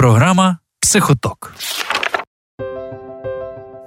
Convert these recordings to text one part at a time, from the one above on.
Програма Психоток.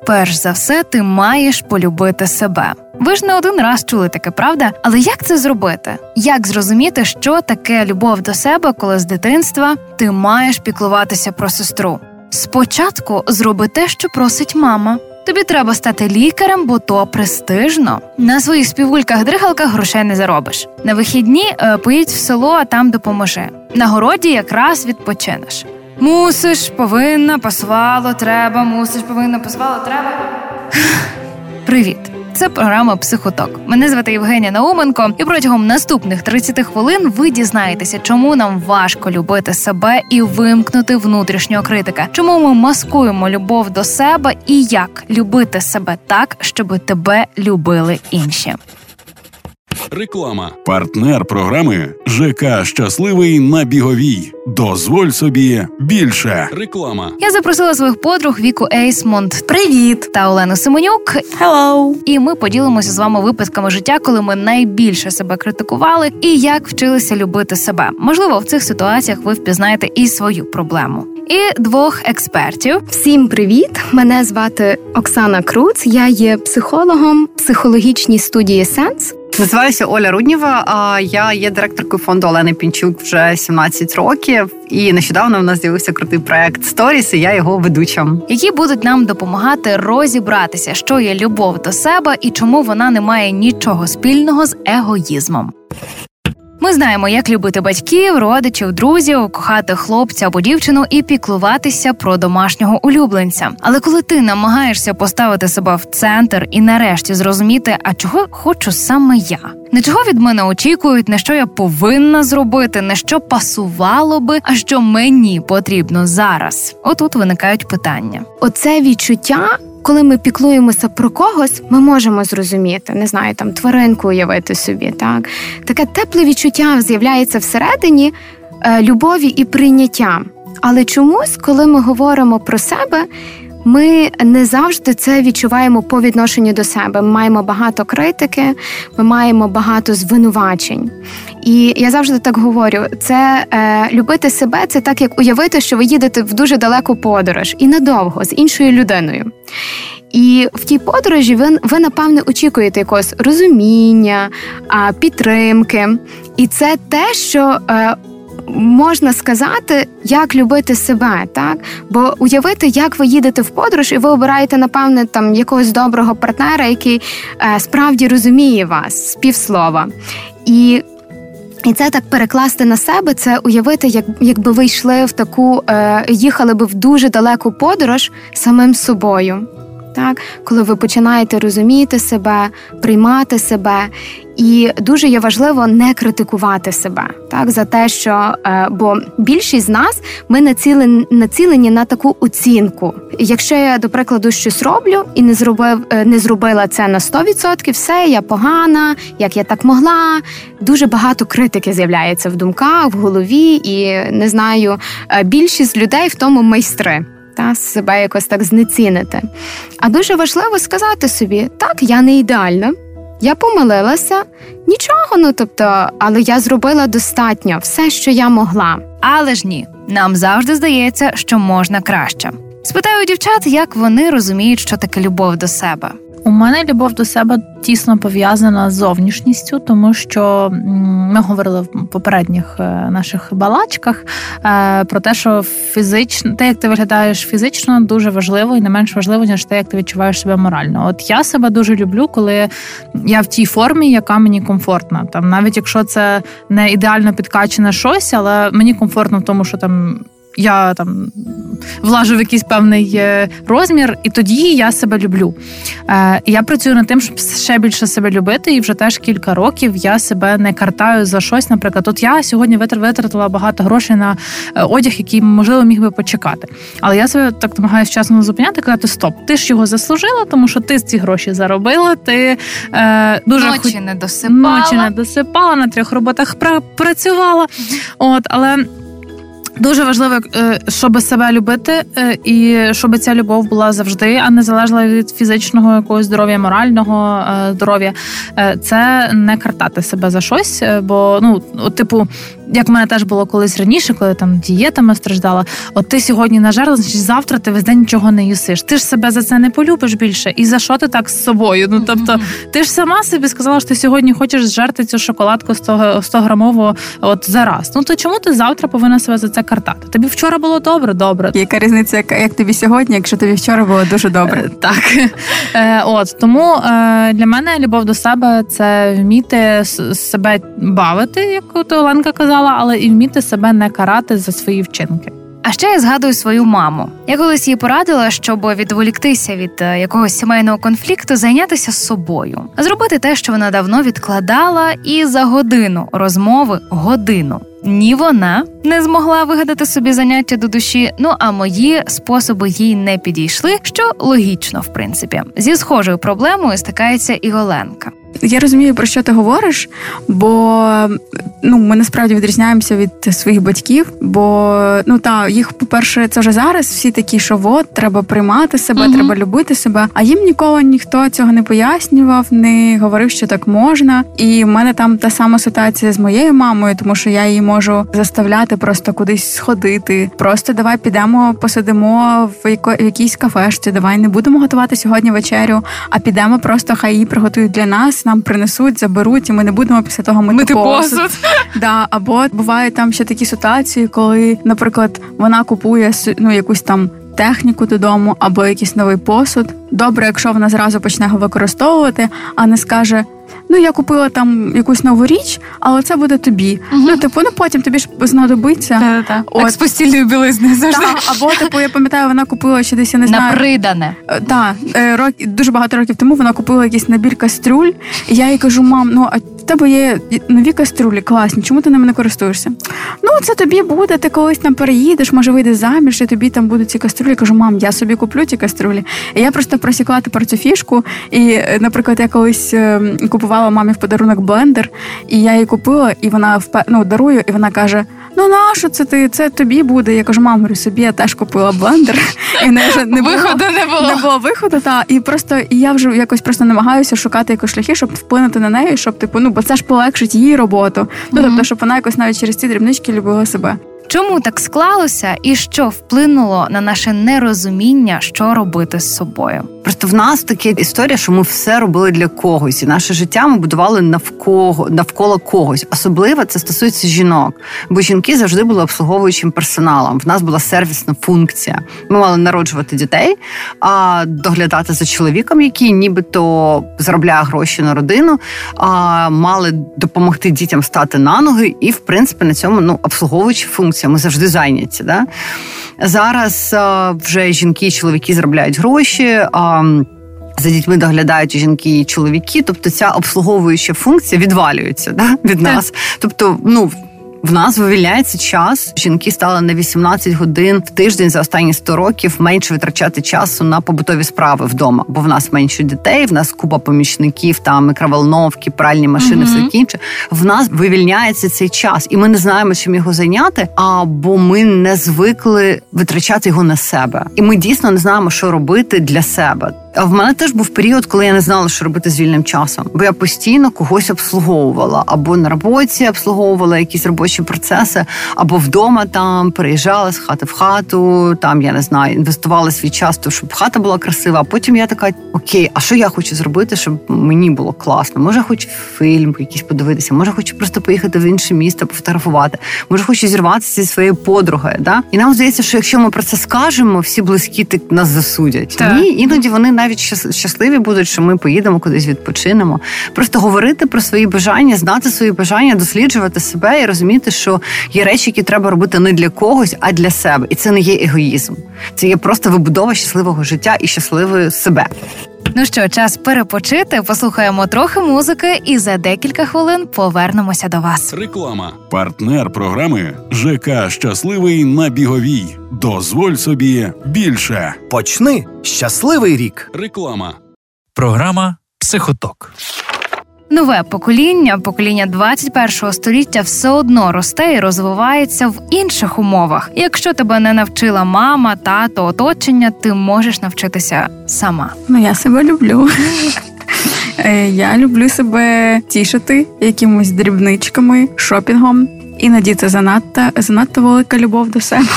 Перш за все, ти маєш полюбити себе. Ви ж не один раз чули таке, правда? Але як це зробити? Як зрозуміти, що таке любов до себе, коли з дитинства ти маєш піклуватися про сестру? Спочатку зроби те, що просить мама. Тобі треба стати лікарем, бо то престижно. На своїх співульках-дригалках грошей не заробиш. На вихідні е, поїдь в село, а там допоможи. На городі якраз відпочинеш. Мусиш, повинна, пасувало, треба, мусиш, повинна, пасувало, треба. Привіт! Це програма Психоток. Мене звати Євгенія Науменко, і протягом наступних 30 хвилин ви дізнаєтеся, чому нам важко любити себе і вимкнути внутрішнього критика, чому ми маскуємо любов до себе і як любити себе так, щоб тебе любили інші. Реклама. Партнер програми ЖК Щасливий на біговій. Дозволь собі більше. Реклама. Я запросила своїх подруг Віку Ейсмонт. Привіт! Та Олену Семенюк. Hello! І ми поділимося з вами випадками життя, коли ми найбільше себе критикували, і як вчилися любити себе. Можливо, в цих ситуаціях ви впізнаєте і свою проблему. І двох експертів. Всім привіт! Мене звати Оксана Круц. Я є психологом психологічній студії Сенс. Називаюся Оля Рудніва. Я є директоркою фонду Олени Пінчук вже 17 років. І нещодавно в нас з'явився крутий проект Сторіс. і Я його ведуча. які будуть нам допомагати розібратися, що є любов до себе і чому вона не має нічого спільного з егоїзмом. Ми знаємо, як любити батьків, родичів, друзів, кохати хлопця або дівчину і піклуватися про домашнього улюбленця. Але коли ти намагаєшся поставити себе в центр і нарешті зрозуміти, а чого хочу саме я, не чого від мене очікують, не що я повинна зробити, не що пасувало би, а що мені потрібно зараз. Отут виникають питання. Оце відчуття. Коли ми піклуємося про когось, ми можемо зрозуміти, не знаю, там тваринку уявити собі. Так таке тепле відчуття з'являється всередині е, любові і прийняття. Але чомусь, коли ми говоримо про себе, ми не завжди це відчуваємо по відношенню до себе. Ми маємо багато критики, ми маємо багато звинувачень. І я завжди так говорю: це е, любити себе, це так як уявити, що ви їдете в дуже далеку подорож і надовго з іншою людиною. І в тій подорожі ви, ви напевне очікуєте якогось розуміння, підтримки. І це те, що е, можна сказати, як любити себе, так? Бо уявити, як ви їдете в подорож, і ви обираєте, напевне, там якогось доброго партнера, який е, справді розуміє вас з півслова. І і це так перекласти на себе, це уявити, як якби ви йшли в таку, е, їхали би в дуже далеку подорож самим собою. Так, коли ви починаєте розуміти себе, приймати себе, і дуже є важливо не критикувати себе, так за те, що е, бо більшість з нас ми націлені, націлені на таку оцінку. Якщо я до прикладу щось роблю і не зробив, е, не зробила це на 100%, все я погана, як я так могла. Дуже багато критики з'являється в думках, в голові, і не знаю, е, більшість людей в тому майстри та себе якось так знецінити. А дуже важливо сказати собі: так, я не ідеальна, я помилилася, нічого, ну тобто, але я зробила достатньо все, що я могла. Але ж ні, нам завжди здається, що можна краще. Спитаю дівчат, як вони розуміють, що таке любов до себе. У мене любов до себе тісно пов'язана з зовнішністю, тому що ми говорили в попередніх е, наших балачках е, про те, що фізично те, як ти виглядаєш фізично, дуже важливо і не менш важливо, ніж те, як ти відчуваєш себе морально. От я себе дуже люблю, коли я в тій формі, яка мені комфортна. Там навіть якщо це не ідеально підкачене щось, але мені комфортно в тому, що там я там влажу в якийсь певний е, розмір, і тоді я себе люблю. Е, Я працюю над тим, щоб ще більше себе любити, і вже теж кілька років я себе не картаю за щось. Наприклад, от я сьогодні витратила багато грошей на е, одяг, який можливо міг би почекати. Але я себе так намагаюся вчасно зупиняти, казати стоп, ти ж його заслужила, тому що ти ці гроші заробила. Ти е, дуже ночі не досипала. ночі не досипала на трьох роботах працювала. От, але. Дуже важливо, е, щоб себе любити, е, і щоб ця любов була завжди, а не залежала від фізичного якогось здоров'я, морального е, здоров'я. Це не картати себе за щось. Бо ну, типу, як в мене теж було колись раніше, коли там дієтами страждала. От ти сьогодні нажерла, значить завтра ти весь день нічого не їсиш. Ти ж себе за це не полюбиш більше. І за що ти так з собою? Ну тобто, ти ж сама собі сказала, що ти сьогодні хочеш зжерти цю шоколадку 100, 100 грамову от зараз. Ну то чому ти завтра повинна себе за це картати? Тобі вчора було добре, добре. Яка різниця, як, як тобі сьогодні, якщо тобі вчора було дуже добре? Е, так е, от тому е, для мене любов до себе це вміти себе бавити, як от Оленка казала, але і вміти себе не карати за свої вчинки. А ще я згадую свою маму. Я колись їй порадила, щоб відволіктися від е, якогось сімейного конфлікту, зайнятися собою, зробити те, що вона давно відкладала, і за годину розмови годину. Ні, вона не змогла вигадати собі заняття до душі. Ну а мої способи їй не підійшли, що логічно, в принципі, зі схожою проблемою стикається і Оленка. Я розумію, про що ти говориш, бо ну ми насправді відрізняємося від своїх батьків. Бо ну та їх, по-перше, це вже зараз всі такі, що от треба приймати себе, uh треба любити себе. А їм ніколи ніхто цього не пояснював, не говорив, що так можна. І в мене там та сама ситуація з моєю мамою, тому що я її можу заставляти просто кудись сходити. Просто давай підемо, посидимо в яко- в якійсь кафешці. Давай не будемо готувати сьогодні вечерю, а підемо просто хай її приготують для нас нам принесуть, заберуть, і ми не будемо після того мити, мити посуд. посуд. Да, Або бувають там ще такі ситуації, коли, наприклад, вона купує ну, якусь там техніку додому або якийсь новий посуд. Добре, якщо вона зразу почне його використовувати, а не скаже. Ну, я купила там якусь нову річ, але це буде тобі. Угу. Ну, типу, ну потім тобі ж знадобиться. От. з постільної білизни завжди. Так, Або, типу, я пам'ятаю, вона купила ще десь я не знаю. Напридане. Так, е, рок дуже багато років тому вона купила якийсь набір кастрюль. І я їй кажу, мам, ну а в тебе є нові кастрюлі, класні, чому ти ними не користуєшся? Ну, це тобі буде, ти колись там переїдеш, може вийде заміж, і тобі там будуть ці каструлі. Кажу, мам, я собі куплю ці каструлі. І я просто просікла тепер цю фішку. І, е, наприклад, я колись ем, купувала мамі в подарунок блендер, і я її купила, і вона ну, дарую, і вона каже: Ну нащо це ти? Це тобі буде. Я кажу, мам, говорю, собі я теж купила блендер. І не вже не виходу не було. Не було виходу, та і просто і я вже якось просто намагаюся шукати якось шляхи, щоб вплинути на неї, щоб типу, ну бо це ж полегшить її роботу. Ну тобто, щоб вона якось навіть через ці дрібнички любила себе. Чому так склалося, і що вплинуло на наше нерозуміння, що робити з собою? Просто в нас така історія, що ми все робили для когось, і наше життя ми будували навколо навколо когось. Особливо це стосується жінок, бо жінки завжди були обслуговуючим персоналом. В нас була сервісна функція. Ми мали народжувати дітей, а доглядати за чоловіком, який нібито заробляє гроші на родину, а мали допомогти дітям стати на ноги, і в принципі на цьому ну обслуговуючі функція. Ми завжди зайняті. Да? Зараз вже жінки і чоловіки заробляють гроші. За дітьми доглядають жінки і чоловіки, тобто ця обслуговуюча функція відвалюється да, від нас. Тобто, ну в нас вивільняється час. Жінки стали на 18 годин в тиждень за останні 100 років менше витрачати часу на побутові справи вдома, бо в нас менше дітей, в нас купа помічників, там мікроволновки, пральні машини, uh-huh. все інше. В нас вивільняється цей час, і ми не знаємо, чим його зайняти. або ми не звикли витрачати його на себе, і ми дійсно не знаємо, що робити для себе. А в мене теж був період, коли я не знала, що робити з вільним часом, бо я постійно когось обслуговувала або на роботі обслуговувала якісь робочі процеси, або вдома там переїжджала з хати в хату. Там я не знаю, інвестувала свій час, то щоб хата була красива. А потім я така: окей, а що я хочу зробити, щоб мені було класно? Може, хочу фільм якийсь подивитися, може, хочу просто поїхати в інше місто, пофотографувати, може, хочу зірватися зі своєю подругою. Да? І нам здається, що якщо ми про це скажемо, всі близькі так нас засудять. Так. Ні, іноді вони навіть щасливі будуть, що ми поїдемо кудись відпочинемо. Просто говорити про свої бажання, знати свої бажання, досліджувати себе і розуміти, що є речі, які треба робити не для когось, а для себе. І це не є егоїзм. Це є просто вибудова щасливого життя і щасливої себе. Ну що, час перепочити, послухаємо трохи музики, і за декілька хвилин повернемося до вас. Реклама, партнер програми ЖК Щасливий на біговій. Дозволь собі більше. Почни щасливий рік. Реклама. Програма Психоток. Нове покоління, покоління 21-го століття, все одно росте і розвивається в інших умовах. Якщо тебе не навчила мама, тато, оточення, ти можеш навчитися сама. Ну я себе люблю. Е, я люблю себе тішити якимось дрібничками, шопінгом. іноді це занадто занадто велика любов до себе.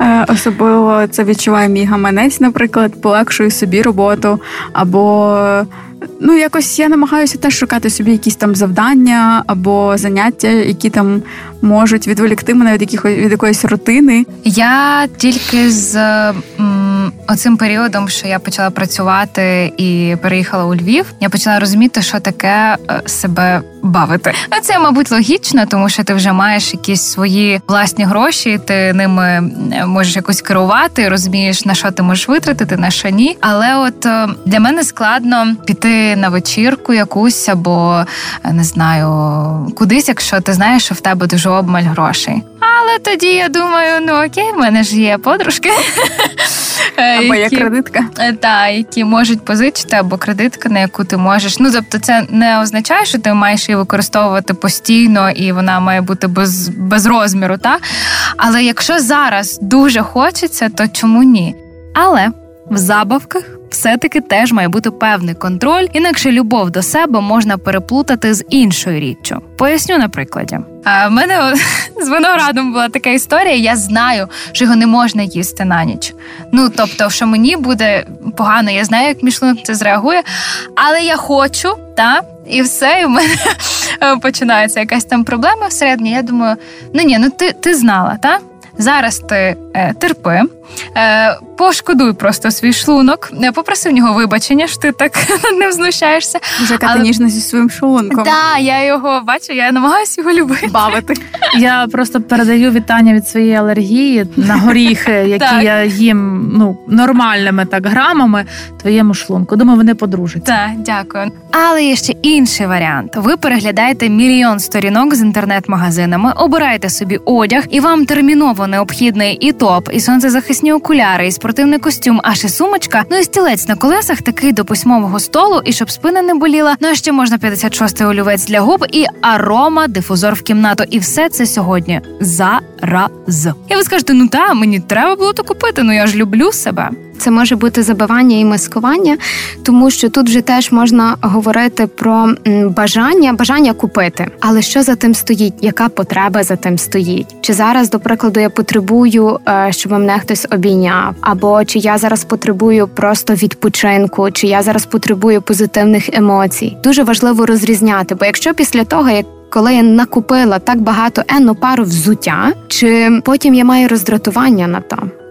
Е, особливо це відчуває мій гаманець, наприклад, полегшую собі роботу або Ну, якось я намагаюся теж шукати собі якісь там завдання або заняття, які там можуть відволікти мене від якихось від якоїсь рутини. Я тільки з оцим періодом, що я почала працювати і переїхала у Львів, я почала розуміти, що таке е, себе бавити. Ну, це, мабуть, логічно, тому що ти вже маєш якісь свої власні гроші, ти ними можеш якось керувати, розумієш на що ти можеш витратити, на що ні. Але от е, для мене складно піти на вечірку якусь або не знаю кудись, якщо ти знаєш, що в тебе дуже обмаль грошей. Але тоді я думаю, ну окей, в мене ж є подружки. Е, або є кредитка. Е, та, які можуть позичити, або кредитка, на яку ти можеш. Ну тобто, це не означає, що ти маєш її використовувати постійно і вона має бути без без розміру. Та? Але якщо зараз дуже хочеться, то чому ні? Але в забавках все-таки теж має бути певний контроль, інакше любов до себе можна переплутати з іншою річчю. Поясню на прикладі. А в мене з виноградом була така історія. Я знаю, що його не можна їсти на ніч. Ну тобто, що мені буде погано, я знаю, як мій це зреагує, але я хочу, та і все, і в мене починається якась там проблема всередині. Я думаю, ну ні, ну ти ти знала, та зараз ти е, терпи. Е, Пошкодуй просто свій шлунок, е, попроси в нього вибачення, що ти так ним знущаєшся. Вже яка Але... ніжна зі своїм шлунком. Так, я його бачу, я намагаюся його любити. Бавити. Я просто передаю вітання від своєї алергії на горіхи, які я їм ну нормальними так грамами твоєму шлунку. Думаю, вони подружаться. Так, дякую. Але є ще інший варіант. Ви переглядаєте мільйон сторінок з інтернет-магазинами, обираєте собі одяг, і вам терміново необхідний і топ, і сонцезахисні окуляри, і спортивний костюм, аж ще сумочка. Ну і стілець на колесах такий до письмового столу, і щоб спина не боліла. Ну а ще можна 56-й олівець для губ і арома, дифузор в кімнату. І все це сьогодні зараз. І ви скажете, ну та мені треба було то купити. Ну я ж люблю себе. Це може бути забивання і маскування, тому що тут вже теж можна говорити про бажання, бажання купити. Але що за тим стоїть? Яка потреба за тим стоїть? Чи зараз, до прикладу, я потребую, е, щоб мене хтось обійняв, або чи я зараз потребую просто відпочинку, чи я зараз потребую позитивних емоцій? Дуже важливо розрізняти, бо якщо після того як коли я накупила так багато енну пару взуття, чи потім я маю роздратування на то.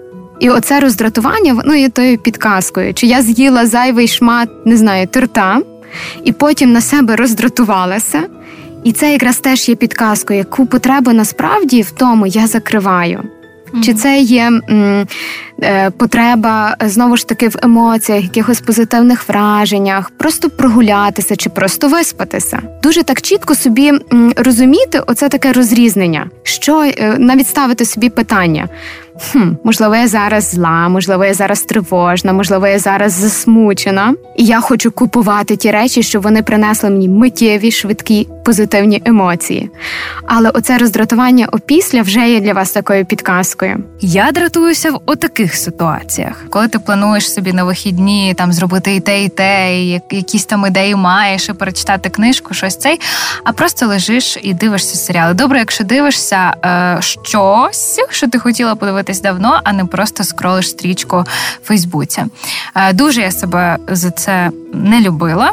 І оце роздратування воно є тою підказкою. Чи я з'їла зайвий шмат, не знаю, торта, і потім на себе роздратувалася. І це якраз теж є підказкою, яку потребу насправді в тому я закриваю. Чи це є м, е, потреба знову ж таки в емоціях, якихось позитивних враженнях, просто прогулятися чи просто виспатися? Дуже так чітко собі м, розуміти, оце таке розрізнення, що е, навіть ставити собі питання хм, можливо, я зараз зла, можливо, я зараз тривожна, можливо, я зараз засмучена, і я хочу купувати ті речі, щоб вони принесли мені миттєві, швидкі, позитивні емоції. Але оце роздратування опісля вже є для вас такою підказкою. Я дратуюся в отаких ситуаціях, коли ти плануєш собі на вихідні там зробити і те, і те, і якісь там ідеї маєш і перечитати книжку, щось цей, а просто лежиш і дивишся серіали. Добре, якщо дивишся е, щось, що ти хотіла подивитися дивитись давно, а не просто скролиш стрічку в Фейсбуці. Е, дуже я себе за це не любила,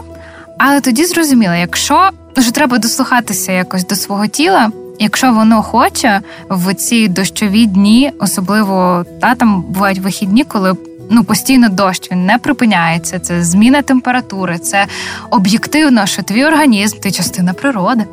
але тоді зрозуміла, якщо вже треба дослухатися якось до свого тіла. Якщо воно хоче в ці дощові дні, особливо та там бувають вихідні, коли ну постійно дощ він не припиняється. Це зміна температури, це об'єктивно, що твій організм, ти частина природи,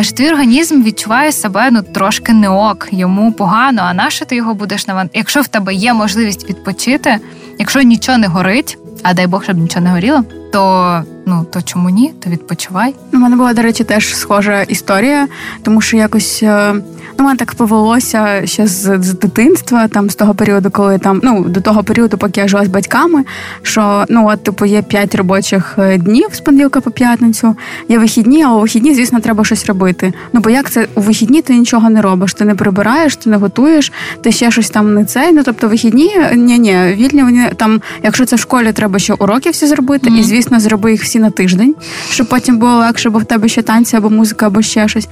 що твій організм відчуває себе ну трошки не ок, йому погано. А на що ти його будеш навантажувати? Якщо в тебе є можливість відпочити, якщо нічого не горить, а дай Бог, щоб нічого не горіло, то ну то чому ні? То відпочивай. У мене була, до речі, теж схожа історія, тому що якось е, ну, мене так повелося ще з, з дитинства, там з того періоду, коли там ну до того періоду, поки я жила з батьками, що ну от типу є п'ять робочих е, днів з понеділка по п'ятницю, є вихідні, а у вихідні, звісно, треба щось робити. Ну бо як це у вихідні ти нічого не робиш, ти не прибираєш, ти не готуєш, ти ще щось там не цей. Ну тобто вихідні ні, ні, вільні вони там, якщо це в школі, треба ще уроки всі зробити, mm-hmm. і звісно, зроби їх всі на тиждень, щоб потім було легше, бо в тебе ще танці або музика, або ще щось.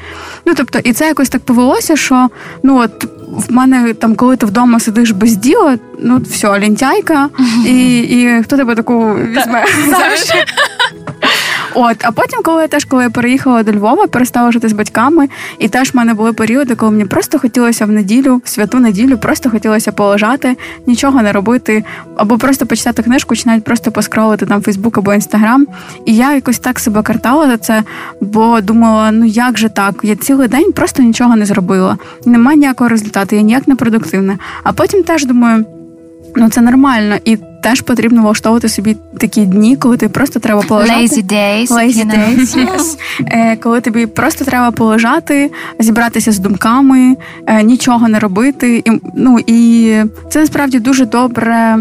Ну тобто, і це якось так повелося, що ну от в мене там, коли ти вдома сидиш без діла, ну все, лінтяйка, і і хто тебе таку візьме? От, а потім, коли я теж коли я переїхала до Львова, перестала жити з батьками, і теж в мене були періоди, коли мені просто хотілося в неділю, в святу неділю, просто хотілося полежати, нічого не робити, або просто почитати книжку, чи навіть просто поскролити там Фейсбук або Інстаграм. І я якось так себе картала за це, бо думала, ну як же так? Я цілий день просто нічого не зробила. Немає ніякого результату, я ніяк не продуктивна. А потім теж думаю. Ну, це нормально, і теж потрібно влаштовувати собі такі дні, коли ти просто треба полежати. Lazy days. Lazy days, yes. Е, Коли тобі просто треба полежати, зібратися з думками, е, нічого не робити. І, Ну і це насправді дуже добре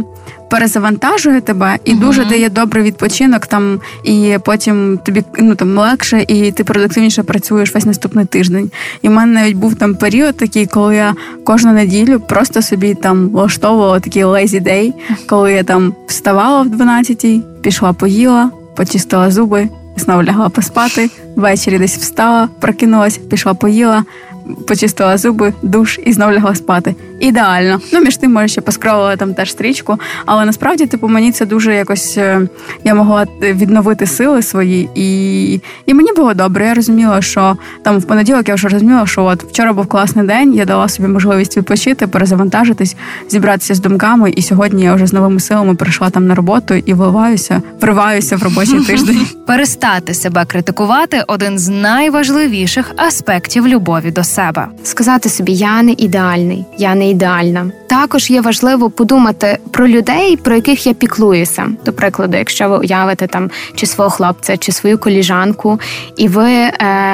перезавантажує тебе і uh-huh. дуже дає добрий відпочинок там, і потім тобі ну там легше, і ти продуктивніше працюєш весь наступний тиждень. І в мене навіть був там період такий, коли я кожну неділю просто собі там влаштовувала такий lazy day, коли я там вставала в 12-й, пішла, поїла, почистила зуби. Знову лягла поспати, ввечері десь встала, прокинулась, пішла, поїла, почистила зуби, душ і знов лягла спати. Ідеально. Ну, між тим, може, ще поскровила там теж стрічку, але насправді, типу, мені це дуже якось е, я могла відновити сили свої, і і мені було добре. Я розуміла, що там в понеділок я вже розуміла, що от вчора був класний день, я дала собі можливість відпочити, перезавантажитись, зібратися з думками. І сьогодні я вже з новими силами прийшла там на роботу і вливаюся, вриваюся в робочий тиждень. Перестати себе критикувати один з найважливіших аспектів любові до себе. Сказати собі, я не ідеальний, я не ідеальна. Також є важливо подумати про людей, про яких я піклуюся. До прикладу, якщо ви уявите там чи свого хлопця, чи свою коліжанку, і ви е,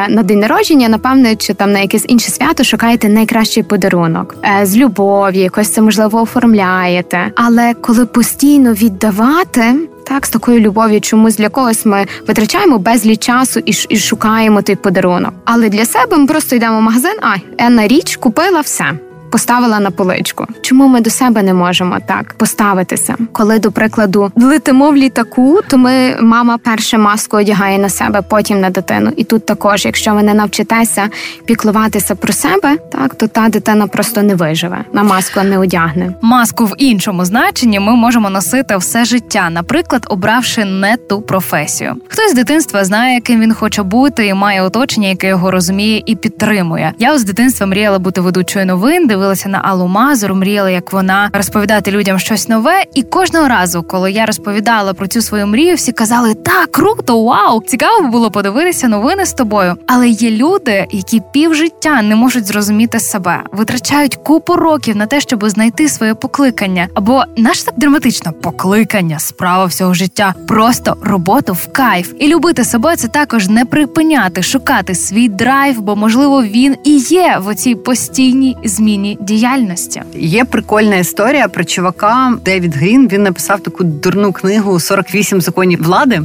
на день народження, напевне, чи там на якесь інше свято шукаєте найкращий подарунок е, з любов'ю, якось це можливо оформляєте. Але коли постійно віддавати. Так, з такою любов'ю чомусь для когось ми витрачаємо безліч часу і і шукаємо той подарунок. Але для себе ми просто йдемо в магазин, а енна річ купила все поставила на поличку. Чому ми до себе не можемо так поставитися? Коли, до прикладу, летимо в літаку, то ми мама перше маску одягає на себе, потім на дитину. І тут також, якщо ви не навчитеся піклуватися про себе, так то та дитина просто не виживе. На маску не одягне. Маску в іншому значенні ми можемо носити все життя, наприклад, обравши не ту професію. Хтось з дитинства знає, ким він хоче бути, і має оточення, яке його розуміє і підтримує. Я з дитинства мріяла бути ведучою новин, дивилася на Аллу Мазур, мріяла, як вона розповідати людям щось нове. І кожного разу, коли я розповідала про цю свою мрію, всі казали: так, круто, вау! Цікаво було подивитися новини з тобою. Але є люди, які півжиття не можуть зрозуміти себе, витрачають купу років на те, щоб знайти своє покликання. Або наш так драматично покликання, справа всього життя, просто роботу в кайф. І любити себе це також не припиняти, шукати свій драйв, бо можливо він і є в оцій постійній зміні діяльності. Є прикольна історія про чувака Девід Грін. Він написав таку дурну книгу «48 законів влади.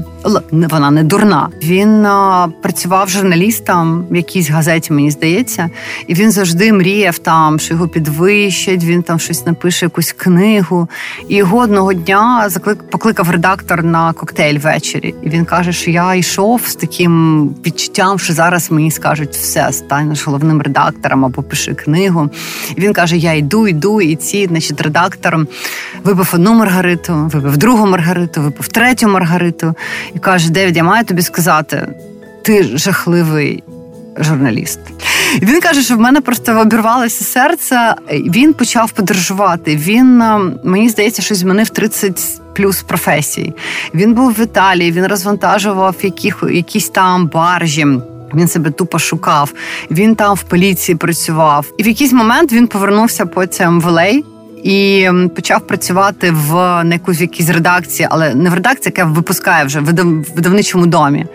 Вона не дурна. Він а, працював журналістом в якійсь газеті, мені здається, і він завжди мріяв там, що його підвищать. Він там щось напише, якусь книгу. І його одного дня заклик покликав редактор на коктейль ввечері. І він каже, що я йшов з таким відчуттям, що зараз мені скажуть все, станеш головним редактором або пиши книгу. Він каже: Я йду, йду, і ці, значить, редактор випив одну маргариту, випив другу маргариту, випив третю маргариту. І каже: Девід, я маю тобі сказати, ти жахливий журналіст. Він каже, що в мене просто обірвалося серце. Він почав подорожувати. Він мені здається, що змінив 30 плюс професій. Він був в Італії, він розвантажував яких, якісь там баржі. Він себе тупо шукав. Він там в поліції працював. І в якийсь момент він повернувся потім в Лей. І почав працювати в на якусь якійсь редакції, але не в редакції, яка випускає вже в видавничому домі.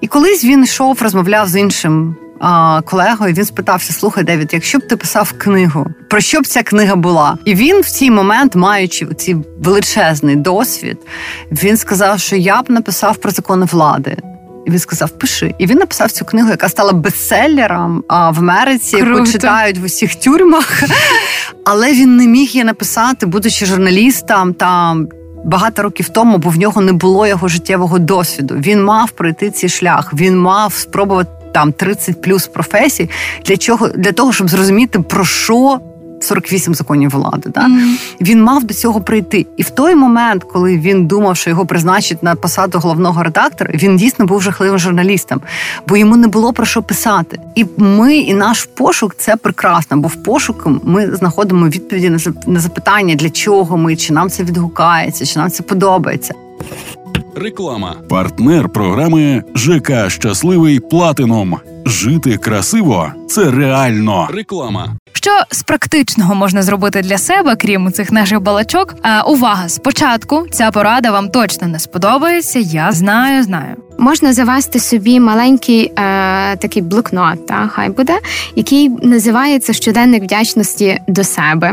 І колись він йшов, розмовляв з іншим а, колегою. Він спитався: Слухай, Девід, якщо б ти писав книгу, про що б ця книга була? І він в цей момент, маючи цей величезний досвід, він сказав, що я б написав про закони влади. І він сказав: Пиши. І він написав цю книгу, яка стала бестселером а в Америці, Круто. яку читають в усіх тюрмах. Але він не міг її написати, будучи журналістом там багато років тому, бо в нього не було його життєвого досвіду. Він мав пройти цей шлях, він мав спробувати там 30 плюс професій. Для чого? Для того, щоб зрозуміти, про що 48 законів влади. Да? Mm-hmm. Він мав до цього прийти. І в той момент, коли він думав, що його призначать на посаду головного редактора, він дійсно був жахливим журналістом, бо йому не було про що писати. І ми, і наш пошук це прекрасно. Бо в пошуку ми знаходимо відповіді на запитання, для чого ми, чи нам це відгукається, чи нам це подобається. Реклама, партнер програми ЖК Щасливий Платином. Жити красиво це реально. Реклама. Що з практичного можна зробити для себе, крім цих наших балачок? А, увага! Спочатку ця порада вам точно не сподобається. Я знаю, знаю. Можна завести собі маленький е, такий блокнот, та хай буде, який називається щоденник вдячності до себе.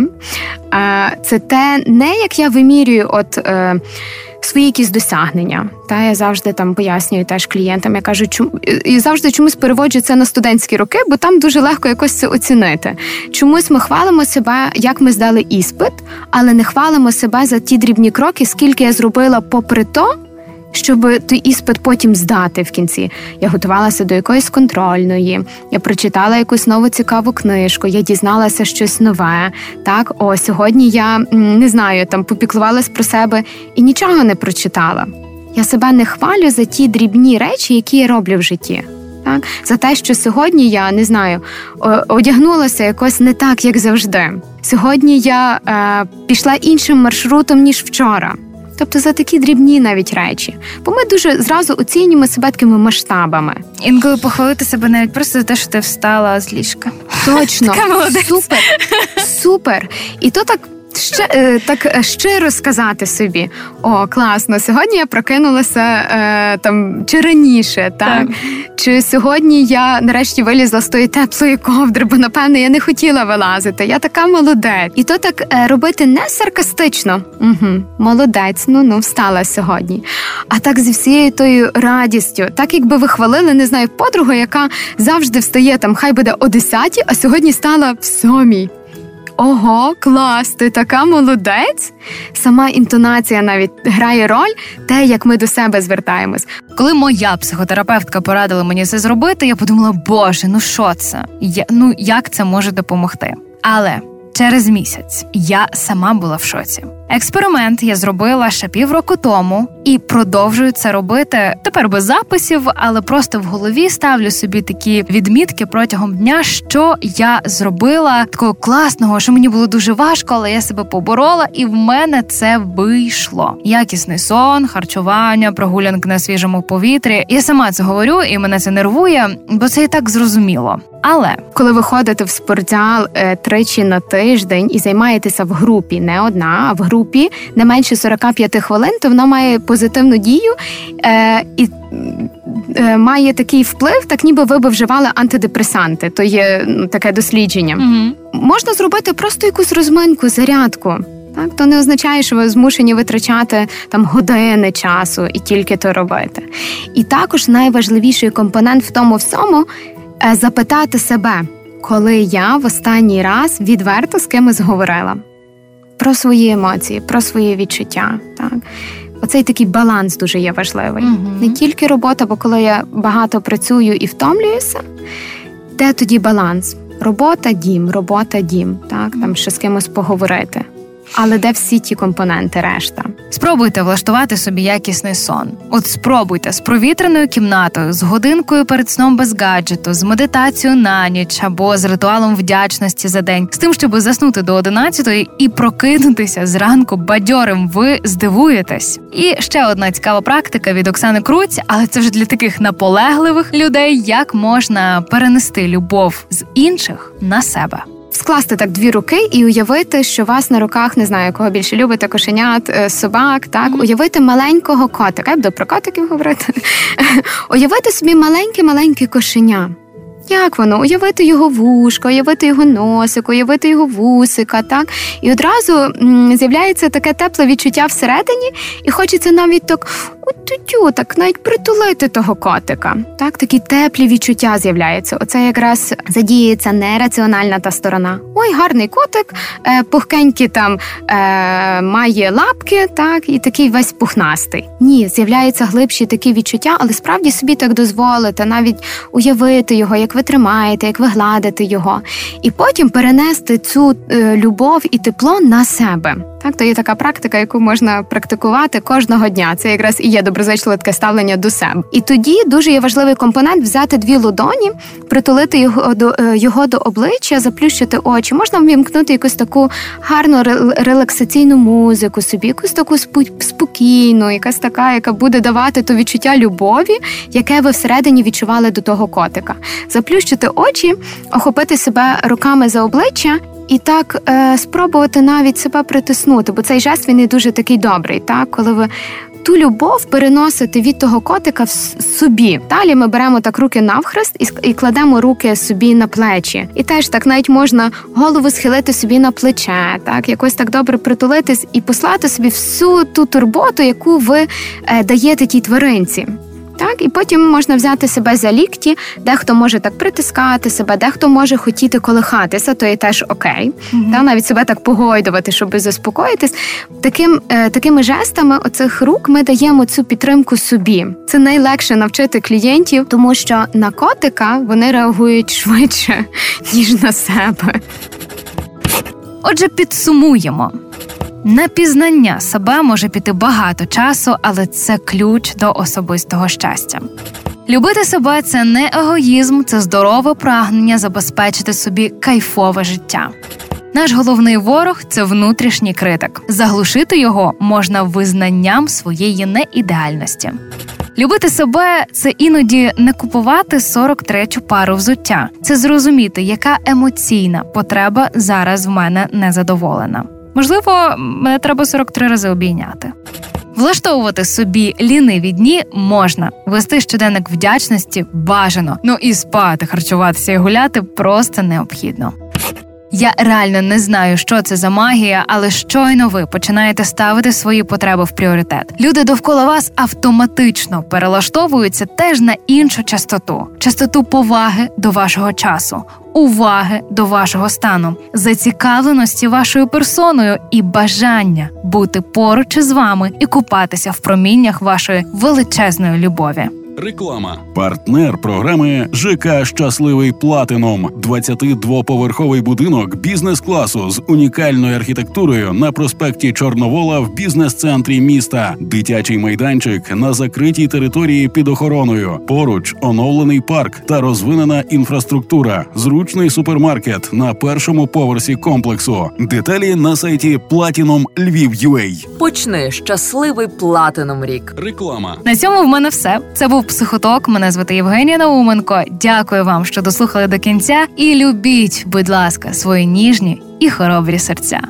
Е, Це те, не як я вимірюю, от. Е, свої якісь досягнення. Та я завжди там пояснюю теж клієнтам. Я кажу, чому і завжди чомусь переводжу це на студентські роки, бо там дуже легко якось це оцінити. Чомусь ми хвалимо себе, як ми здали іспит, але не хвалимо себе за ті дрібні кроки, скільки я зробила попри то щоб той іспит потім здати в кінці. Я готувалася до якоїсь контрольної, я прочитала якусь нову цікаву книжку, я дізналася щось нове. Так, о, сьогодні я не знаю, там попіклувалась про себе і нічого не прочитала. Я себе не хвалю за ті дрібні речі, які я роблю в житті. Так, за те, що сьогодні я не знаю, одягнулася якось не так, як завжди. Сьогодні я е, пішла іншим маршрутом ніж вчора. Тобто за такі дрібні навіть речі. Бо ми дуже зразу оцінюємо себе такими масштабами. Інколи похвалити себе навіть просто за те, що ти встала з ліжка. Точно супер, супер. І то так ще е, так е, щиро сказати собі: о, класно, сьогодні я прокинулася е, там чи раніше, так? так чи сьогодні я нарешті вилізла з тої теплої ковдри, бо напевне я не хотіла вилазити. Я така молодець, і то так е, робити не саркастично. Угу, Молодець, ну ну встала сьогодні. А так зі всією тою радістю, так якби ви хвалили, не знаю, подругу, яка завжди встає там, хай буде о 10, а сьогодні стала в сьомій. Ого, клас, ти така молодець. Сама інтонація навіть грає роль, те, як ми до себе звертаємось. Коли моя психотерапевтка порадила мені це зробити, я подумала, боже, ну що це? Я, Ну як це може допомогти? Але через місяць я сама була в шоці. Експеримент я зробила ще півроку тому і продовжую це робити тепер без записів, але просто в голові ставлю собі такі відмітки протягом дня, що я зробила такого класного, що мені було дуже важко, але я себе поборола, і в мене це вийшло. Якісний сон, харчування, прогулянки на свіжому повітрі. Я сама це говорю, і мене це нервує, бо це і так зрозуміло. Але коли ви ходите в спортзал е, тричі на тиждень і займаєтеся в групі, не одна, а в групі групі не менше 45 хвилин, то вона має позитивну дію е, і е, має такий вплив, так ніби ви би вживали антидепресанти. То є ну, таке дослідження. Угу. Можна зробити просто якусь розминку, зарядку. Так, то не означає, що ви змушені витрачати там години часу і тільки то робити. І також найважливіший компонент в тому всьому е, запитати себе, коли я в останній раз відверто з кимось говорила про свої емоції, про свої відчуття. Так. Оцей такий баланс дуже є важливий. uh Не тільки робота, бо коли я багато працюю і втомлююся, де тоді баланс? Робота, дім, робота, дім. Так, там ще з кимось поговорити. Але де всі ті компоненти решта? Спробуйте влаштувати собі якісний сон. От спробуйте з провітряною кімнатою, з годинкою перед сном без гаджету, з медитацією на ніч або з ритуалом вдячності за день, з тим, щоб заснути до 11 і прокинутися зранку бадьорим. Ви здивуєтесь. І ще одна цікава практика від Оксани Круць, але це вже для таких наполегливих людей, як можна перенести любов з інших на себе скласти так дві руки і уявити, що вас на руках не знаю, кого більше любите, кошенят, е, собак. Так, mm-hmm. уявити маленького котика. Я буду про котиків говорити. Уявити собі маленьке-маленьке кошеня. Як воно? Уявити його вушко, уявити його носик, уявити його вусика, так? І одразу м, з'являється таке тепле відчуття всередині, і хочеться навіть так тю так навіть притулити того котика. Так, такі теплі відчуття з'являються. Оце якраз задіється нераціональна та сторона. Ой, гарний котик, е, пухкенький там е, має лапки, так, і такий весь пухнастий. Ні, з'являються глибші такі відчуття, але справді собі так дозволити, навіть уявити його, як ви тримаєте, як ви гладите його, і потім перенести цю е, любов і тепло на себе. Так, то є така практика, яку можна практикувати кожного дня. Це якраз і є доброзичливе таке ставлення до себе. І тоді дуже є важливий компонент взяти дві лудоні, притулити його до е, його до обличчя, заплющити очі. Можна ввімкнути якусь таку гарну релаксаційну музику, собі якусь таку спокійну, якась така, яка буде давати то відчуття любові, яке ви всередині відчували до того котика. Заплющити очі, охопити себе руками за обличчя і так е, спробувати навіть себе притиснути, бо цей жест він і дуже такий добрий, так коли ви. Ту любов переносити від того котика в собі. Далі ми беремо так руки навхрест і і кладемо руки собі на плечі. І теж так навіть можна голову схилити собі на плече, так якось так добре притулитись і послати собі всю ту турботу, яку ви е, даєте тій тваринці. Так, і потім можна взяти себе за лікті, дехто може так притискати себе, дехто може хотіти колихатися, то є теж окей. Mm-hmm. Та навіть себе так погойдувати, щоб заспокоїтись. Таким е, такими жестами оцих рук ми даємо цю підтримку собі. Це найлегше навчити клієнтів, тому що на котика вони реагують швидше ніж на себе. Отже, підсумуємо. На пізнання себе може піти багато часу, але це ключ до особистого щастя. Любити себе це не егоїзм, це здорове прагнення забезпечити собі кайфове життя. Наш головний ворог це внутрішній критик. Заглушити його можна визнанням своєї неідеальності. Любити себе це іноді не купувати 43-ю пару взуття, це зрозуміти, яка емоційна потреба зараз в мене не задоволена. Можливо, мене треба 43 рази обійняти. Влаштовувати собі ліниві дні можна, вести щоденник вдячності бажано. Ну і спати, харчуватися і гуляти просто необхідно. Я реально не знаю, що це за магія, але щойно ви починаєте ставити свої потреби в пріоритет. Люди довкола вас автоматично перелаштовуються теж на іншу частоту частоту поваги до вашого часу, уваги до вашого стану, зацікавленості вашою персоною і бажання бути поруч із вами і купатися в проміннях вашої величезної любові. Реклама, партнер програми ЖК Щасливий Платином, 22-поверховий будинок бізнес-класу з унікальною архітектурою на проспекті Чорновола в бізнес-центрі міста, дитячий майданчик на закритій території під охороною. Поруч оновлений парк та розвинена інфраструктура, зручний супермаркет на першому поверсі комплексу. Деталі на сайті Platinum Lviv.ua. Почни щасливий платином рік. Реклама на цьому в мене все. Це був психоток. Мене звати Євгенія Науменко. Дякую вам, що дослухали до кінця. І любіть, будь ласка, свої ніжні і хоробрі серця.